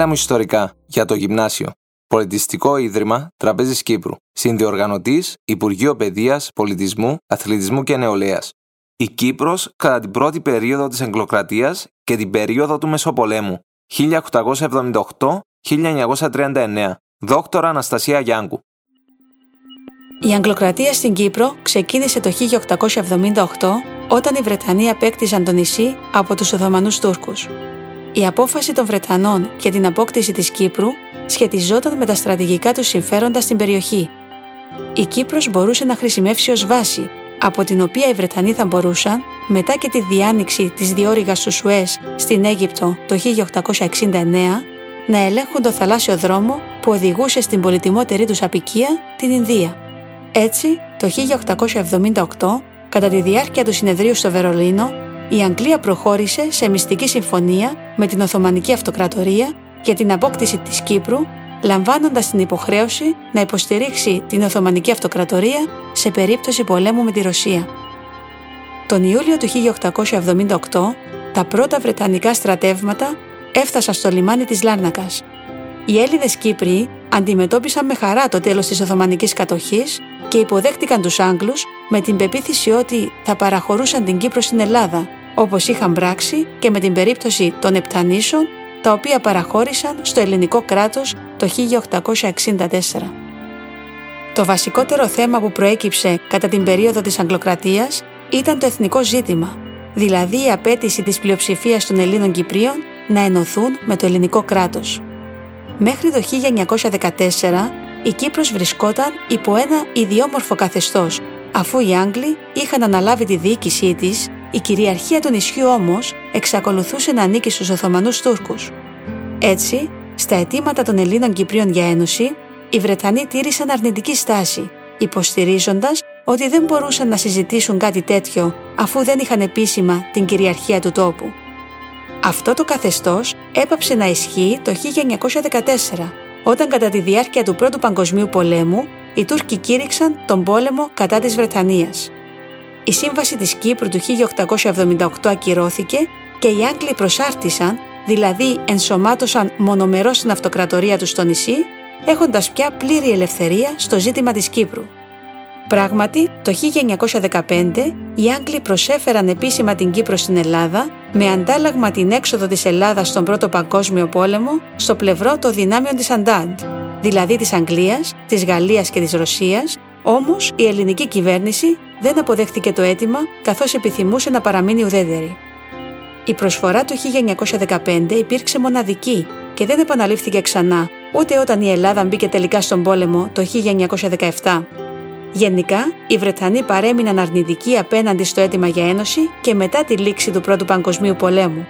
Έλα μου ιστορικά για το γυμνάσιο. Πολιτιστικό Ίδρυμα Τραπέζης Κύπρου. Συνδιοργανωτής Υπουργείο Παιδείας, Πολιτισμού, Αθλητισμού και Νεολαίας. Η Κύπρος κατά την πρώτη περίοδο της Εγκλοκρατίας και την περίοδο του Μεσοπολέμου 1878-1939. Δόκτωρα Αναστασία Γιάνγκου. Η Αγγλοκρατία στην Κύπρο ξεκίνησε το 1878 όταν οι Βρετανοί απέκτησαν το νησί από τους Οθωμανούς Τούρκους. Η απόφαση των Βρετανών για την απόκτηση της Κύπρου σχετιζόταν με τα στρατηγικά τους συμφέροντα στην περιοχή. Η Κύπρος μπορούσε να χρησιμεύσει ως βάση, από την οποία οι Βρετανοί θα μπορούσαν, μετά και τη διάνοιξη της διόρυγας του Σουές στην Αίγυπτο το 1869, να ελέγχουν το θαλάσσιο δρόμο που οδηγούσε στην πολυτιμότερη τους απικία, την Ινδία. Έτσι, το 1878, κατά τη διάρκεια του συνεδρίου στο Βερολίνο, η Αγγλία προχώρησε σε μυστική συμφωνία με την Οθωμανική Αυτοκρατορία για την απόκτηση της Κύπρου, λαμβάνοντας την υποχρέωση να υποστηρίξει την Οθωμανική Αυτοκρατορία σε περίπτωση πολέμου με τη Ρωσία. Τον Ιούλιο του 1878, τα πρώτα Βρετανικά στρατεύματα έφτασαν στο λιμάνι της Λάρνακας. Οι Έλληνες Κύπροι αντιμετώπισαν με χαρά το τέλος της Οθωμανικής κατοχής και υποδέχτηκαν τους Άγγλους με την πεποίθηση ότι θα παραχωρούσαν την Κύπρο στην Ελλάδα, όπως είχαν πράξει και με την περίπτωση των Επτανήσων, τα οποία παραχώρησαν στο ελληνικό κράτος το 1864. Το βασικότερο θέμα που προέκυψε κατά την περίοδο της Αγγλοκρατίας ήταν το εθνικό ζήτημα, δηλαδή η απέτηση της πλειοψηφίας των Ελλήνων Κυπρίων να ενωθούν με το ελληνικό κράτος. Μέχρι το 1914 η Κύπρος βρισκόταν υπό ένα ιδιόμορφο καθεστώς, αφού οι Άγγλοι είχαν αναλάβει τη διοίκησή της, η κυριαρχία του νησιού όμως εξακολουθούσε να ανήκει στους Οθωμανούς Τούρκους. Έτσι, στα αιτήματα των Ελλήνων Κυπρίων για ένωση, οι Βρετανοί τήρησαν αρνητική στάση, υποστηρίζοντας ότι δεν μπορούσαν να συζητήσουν κάτι τέτοιο αφού δεν είχαν επίσημα την κυριαρχία του τόπου. Αυτό το καθεστώς έπαψε να ισχύει το 1914, όταν κατά τη διάρκεια του Πρώτου Παγκοσμίου Πολέμου οι Τούρκοι κήρυξαν τον πόλεμο κατά της Βρετανίας. Η σύμβαση της Κύπρου του 1878 ακυρώθηκε και οι Άγγλοι προσάρτησαν, δηλαδή ενσωμάτωσαν μονομερώς την αυτοκρατορία τους στο νησί, έχοντας πια πλήρη ελευθερία στο ζήτημα της Κύπρου. Πράγματι, το 1915 οι Άγγλοι προσέφεραν επίσημα την Κύπρο στην Ελλάδα με αντάλλαγμα την έξοδο της Ελλάδας στον Πρώτο Παγκόσμιο Πόλεμο στο πλευρό των δυνάμεων της Αντάντ, δηλαδή της Αγγλίας, της Γαλλίας και της Ρωσίας, όμως η ελληνική κυβέρνηση δεν αποδέχτηκε το αίτημα καθώς επιθυμούσε να παραμείνει ουδέτερη. Η προσφορά του 1915 υπήρξε μοναδική και δεν επαναλήφθηκε ξανά ούτε όταν η Ελλάδα μπήκε τελικά στον πόλεμο το 1917. Γενικά, οι Βρετανοί παρέμειναν αρνητικοί απέναντι στο αίτημα για ένωση και μετά τη λήξη του Πρώτου Παγκοσμίου Πολέμου.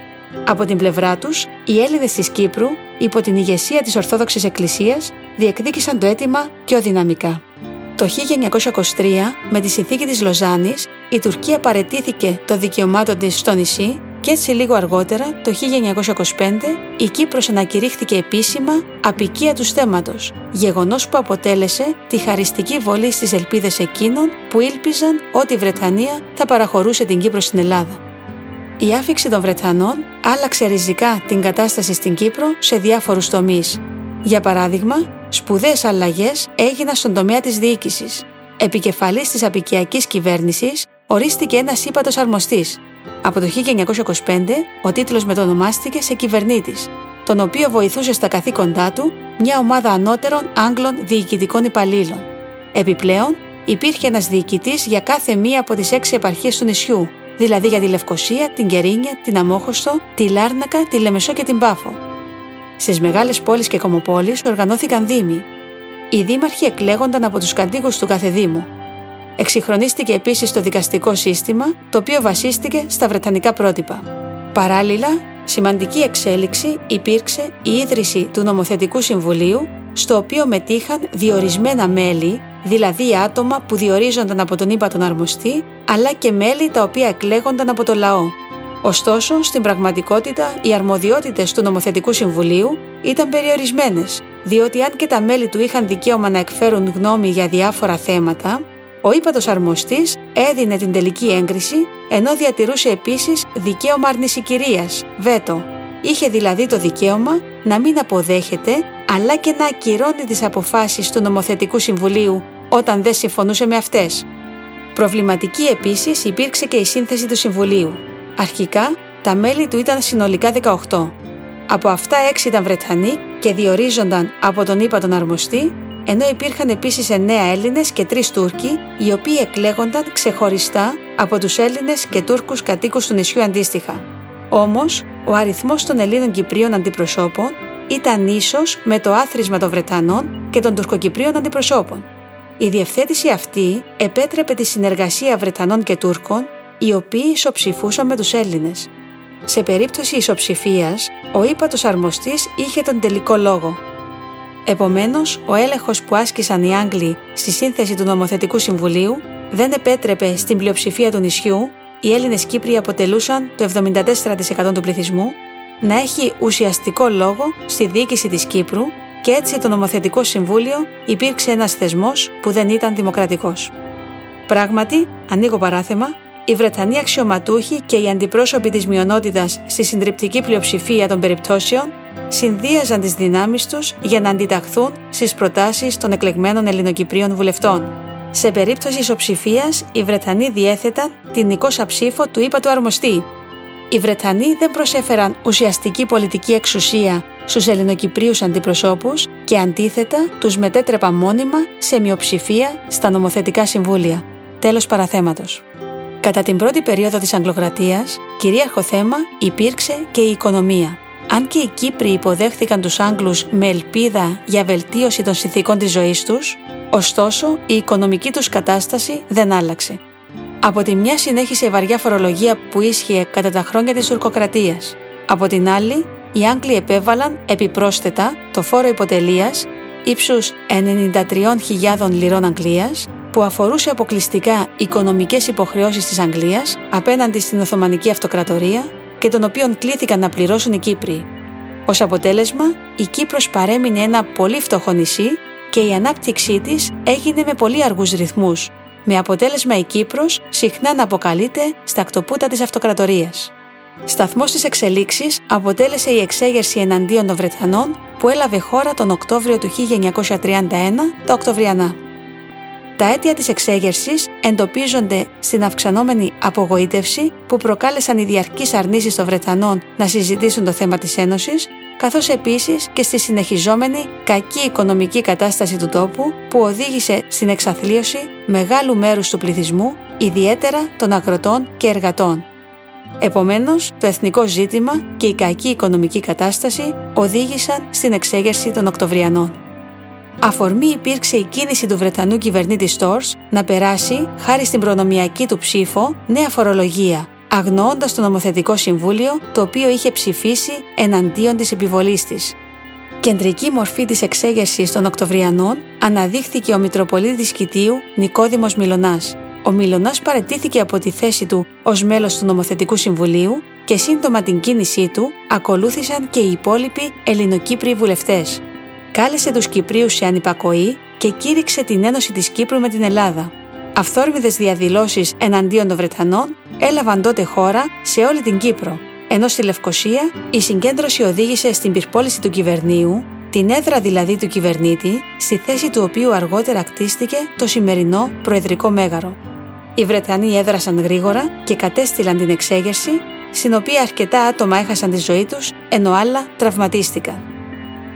Από την πλευρά τους, οι Έλληνες της Κύπρου, υπό την ηγεσία της Ορθόδοξης Εκκλησίας, διεκδίκησαν το αίτημα πιο δυναμικά. Το 1923, με τη συνθήκη της Λοζάνης, η Τουρκία παρετήθηκε το δικαιωμάτων της στο νησί και έτσι λίγο αργότερα, το 1925, η Κύπρος ανακηρύχθηκε επίσημα απικία του θέματος, γεγονός που αποτέλεσε τη χαριστική βολή στις ελπίδες εκείνων που ήλπιζαν ότι η Βρετανία θα παραχωρούσε την Κύπρο στην Ελλάδα. Η άφηξη των Βρετανών άλλαξε ριζικά την κατάσταση στην Κύπρο σε διάφορους τομείς. Για παράδειγμα, σπουδαίες αλλαγές έγιναν στον τομέα της διοίκησης. Επικεφαλής της απικιακής κυβέρνησης ορίστηκε ένας ύπατος αρμοστής, από το 1925 ο τίτλος μετονομάστηκε σε κυβερνήτης, τον οποίο βοηθούσε στα καθήκοντά του μια ομάδα ανώτερων Άγγλων διοικητικών υπαλλήλων. Επιπλέον, υπήρχε ένας διοικητής για κάθε μία από τις έξι επαρχίες του νησιού, δηλαδή για τη Λευκοσία, την Κερίνια, την Αμόχωστο, τη Λάρνακα, τη Λεμεσό και την Πάφο. Στις μεγάλες πόλεις και κομοπόλεις οργανώθηκαν δήμοι. Οι δήμαρχοι εκλέγονταν από τους κατοίκους του κάθε δήμου, Εξυγχρονίστηκε επίσης το δικαστικό σύστημα, το οποίο βασίστηκε στα βρετανικά πρότυπα. Παράλληλα, σημαντική εξέλιξη υπήρξε η ίδρυση του Νομοθετικού Συμβουλίου, στο οποίο μετήχαν διορισμένα μέλη, δηλαδή άτομα που διορίζονταν από τον ύπατον αρμοστή, αλλά και μέλη τα οποία εκλέγονταν από το λαό. Ωστόσο, στην πραγματικότητα, οι αρμοδιότητες του Νομοθετικού Συμβουλίου ήταν περιορισμένες, διότι αν και τα μέλη του είχαν δικαίωμα να εκφέρουν γνώμη για διάφορα θέματα, ο ύπατος αρμοστής έδινε την τελική έγκριση, ενώ διατηρούσε επίσης δικαίωμα αρνησικυρίας, βέτο. Είχε δηλαδή το δικαίωμα να μην αποδέχεται αλλά και να ακυρώνει τις αποφάσεις του νομοθετικού συμβουλίου όταν δεν συμφωνούσε με αυτές. Προβληματική επίσης υπήρξε και η σύνθεση του Συμβουλίου. Αρχικά, τα μέλη του ήταν συνολικά 18. Από αυτά έξι ήταν Βρετανοί και διορίζονταν από τον ύπα τον αρμοστή, ενώ υπήρχαν επίσης 9 Έλληνες και 3 Τούρκοι, οι οποίοι εκλέγονταν ξεχωριστά από τους Έλληνες και Τούρκους κατοίκους του νησιού αντίστοιχα. Όμως, ο αριθμός των Ελλήνων Κυπρίων αντιπροσώπων ήταν ίσος με το άθροισμα των Βρετανών και των Τουρκοκυπρίων αντιπροσώπων. Η διευθέτηση αυτή επέτρεπε τη συνεργασία Βρετανών και Τούρκων, οι οποίοι ισοψηφούσαν με τους Έλληνες. Σε περίπτωση ισοψηφίας, ο ύπατος αρμοστής είχε τον τελικό λόγο. Επομένως, ο έλεγχος που άσκησαν οι Άγγλοι στη σύνθεση του νομοθετικού συμβουλίου δεν επέτρεπε στην πλειοψηφία του νησιού, οι Έλληνες Κύπροι αποτελούσαν το 74% του πληθυσμού, να έχει ουσιαστικό λόγο στη διοίκηση της Κύπρου και έτσι το νομοθετικό συμβούλιο υπήρξε ένας θεσμός που δεν ήταν δημοκρατικός. Πράγματι, ανοίγω παράθεμα, οι Βρετανοί αξιωματούχοι και οι αντιπρόσωποι της μειονότητας στη συντριπτική πλειοψηφία των περιπτώσεων συνδύαζαν τις δυνάμεις τους για να αντιταχθούν στις προτάσεις των εκλεγμένων Ελληνοκυπρίων βουλευτών. Σε περίπτωση ισοψηφίας, οι Βρετανοί διέθεταν την νικόσα ψήφο του ύπατου αρμοστή. Οι Βρετανοί δεν προσέφεραν ουσιαστική πολιτική εξουσία στους Ελληνοκυπρίους αντιπροσώπους και αντίθετα τους μετέτρεπαν μόνιμα σε μειοψηφία στα νομοθετικά συμβούλια. Τέλος παραθέματος. Κατά την πρώτη περίοδο της Αγγλοκρατίας, κυρίαρχο θέμα υπήρξε και η οικονομία. Αν και οι Κύπροι υποδέχθηκαν τους Άγγλους με ελπίδα για βελτίωση των συνθήκων της ζωής τους, ωστόσο η οικονομική τους κατάσταση δεν άλλαξε. Από τη μια συνέχισε η βαριά φορολογία που ίσχυε κατά τα χρόνια της ουρκοκρατίας. Από την άλλη, οι Άγγλοι επέβαλαν επιπρόσθετα το φόρο υποτελείας ύψους 93.000 λιρών Αγγλίας που αφορούσε αποκλειστικά οικονομικές υποχρεώσεις της Αγγλίας απέναντι στην Οθωμανική Αυτοκρατορία και τον οποίον κλήθηκαν να πληρώσουν οι Κύπροι. Ως αποτέλεσμα, η Κύπρος παρέμεινε ένα πολύ φτωχό νησί και η ανάπτυξή της έγινε με πολύ αργούς ρυθμούς, με αποτέλεσμα η Κύπρος συχνά να αποκαλείται στα κτοπούτα της Αυτοκρατορίας. Σταθμός της εξελίξης αποτέλεσε η εξέγερση εναντίον των Βρετανών που έλαβε χώρα τον Οκτώβριο του 1931, τα Οκτωβριανά. Τα αίτια της εξέγερσης εντοπίζονται στην αυξανόμενη απογοήτευση που προκάλεσαν οι διαρκείς αρνήσεις των Βρετανών να συζητήσουν το θέμα της Ένωσης, καθώς επίσης και στη συνεχιζόμενη κακή οικονομική κατάσταση του τόπου που οδήγησε στην εξαθλίωση μεγάλου μέρους του πληθυσμού, ιδιαίτερα των αγροτών και εργατών, Επομένως, το εθνικό ζήτημα και η κακή οικονομική κατάσταση οδήγησαν στην εξέγερση των Οκτωβριανών. Αφορμή υπήρξε η κίνηση του Βρετανού κυβερνήτη Στόρς να περάσει, χάρη στην προνομιακή του ψήφο, νέα φορολογία, αγνοώντας το νομοθετικό συμβούλιο το οποίο είχε ψηφίσει εναντίον της επιβολής της. Κεντρική μορφή της εξέγερσης των Οκτωβριανών αναδείχθηκε ο Μητροπολίτης Κιτίου Νικόδημος Μιλονάς, ο Μιλωνάς παρετήθηκε από τη θέση του ως μέλος του Νομοθετικού Συμβουλίου και σύντομα την κίνησή του ακολούθησαν και οι υπόλοιποι Ελληνοκύπριοι βουλευτές. Κάλεσε τους Κυπρίους σε ανυπακοή και κήρυξε την ένωση της Κύπρου με την Ελλάδα. Αυθόρμητες διαδηλώσεις εναντίον των Βρετανών έλαβαν τότε χώρα σε όλη την Κύπρο, ενώ στη Λευκοσία η συγκέντρωση οδήγησε στην πυρπόληση του κυβερνίου την έδρα δηλαδή του κυβερνήτη, στη θέση του οποίου αργότερα κτίστηκε το σημερινό Προεδρικό Μέγαρο. Οι Βρετανοί έδρασαν γρήγορα και κατέστηλαν την εξέγερση, στην οποία αρκετά άτομα έχασαν τη ζωή τους, ενώ άλλα τραυματίστηκαν.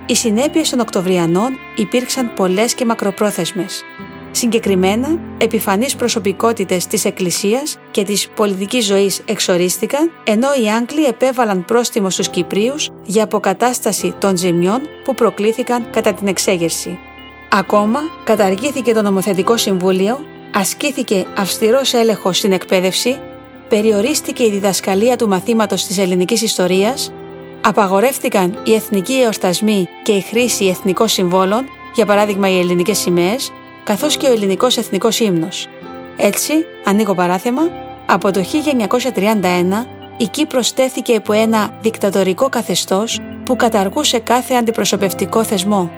Οι συνέπειες των Οκτωβριανών υπήρξαν πολλές και μακροπρόθεσμες. Συγκεκριμένα, επιφανείς προσωπικότητες της Εκκλησίας και της πολιτικής ζωής εξορίστηκαν, ενώ οι Άγγλοι επέβαλαν πρόστιμο στους Κυπρίους για αποκατάσταση των ζημιών που προκλήθηκαν κατά την εξέγερση. Ακόμα, καταργήθηκε το νομοθετικό συμβούλιο, ασκήθηκε αυστηρός έλεγχος στην εκπαίδευση, περιορίστηκε η διδασκαλία του μαθήματος της ελληνικής ιστορίας, απαγορεύτηκαν οι εθνικοί εορτασμοί και η χρήση εθνικών συμβόλων, για παράδειγμα οι ελληνικές σημαίες, καθώς και ο ελληνικός εθνικός ύμνος. Έτσι, ανοίγω παράθεμα, από το 1931 η Κύπρος στέθηκε υπό ένα δικτατορικό καθεστώς που καταργούσε κάθε αντιπροσωπευτικό θεσμό.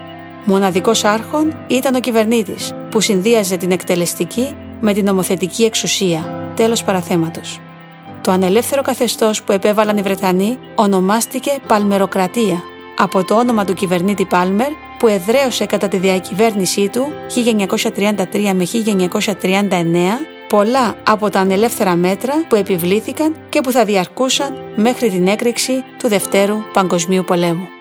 Μοναδικός άρχον ήταν ο κυβερνήτης, που συνδύαζε την εκτελεστική με την νομοθετική εξουσία. Τέλος παραθέματος. Το ανελεύθερο καθεστώς που επέβαλαν οι Βρετανοί ονομάστηκε Παλμεροκρατία. από το όνομα του κυβερνήτη Πάλμερ που εδραίωσε κατά τη διακυβέρνησή του 1933 με 1939 πολλά από τα ανελεύθερα μέτρα που επιβλήθηκαν και που θα διαρκούσαν μέχρι την έκρηξη του Δευτέρου Παγκοσμίου Πολέμου.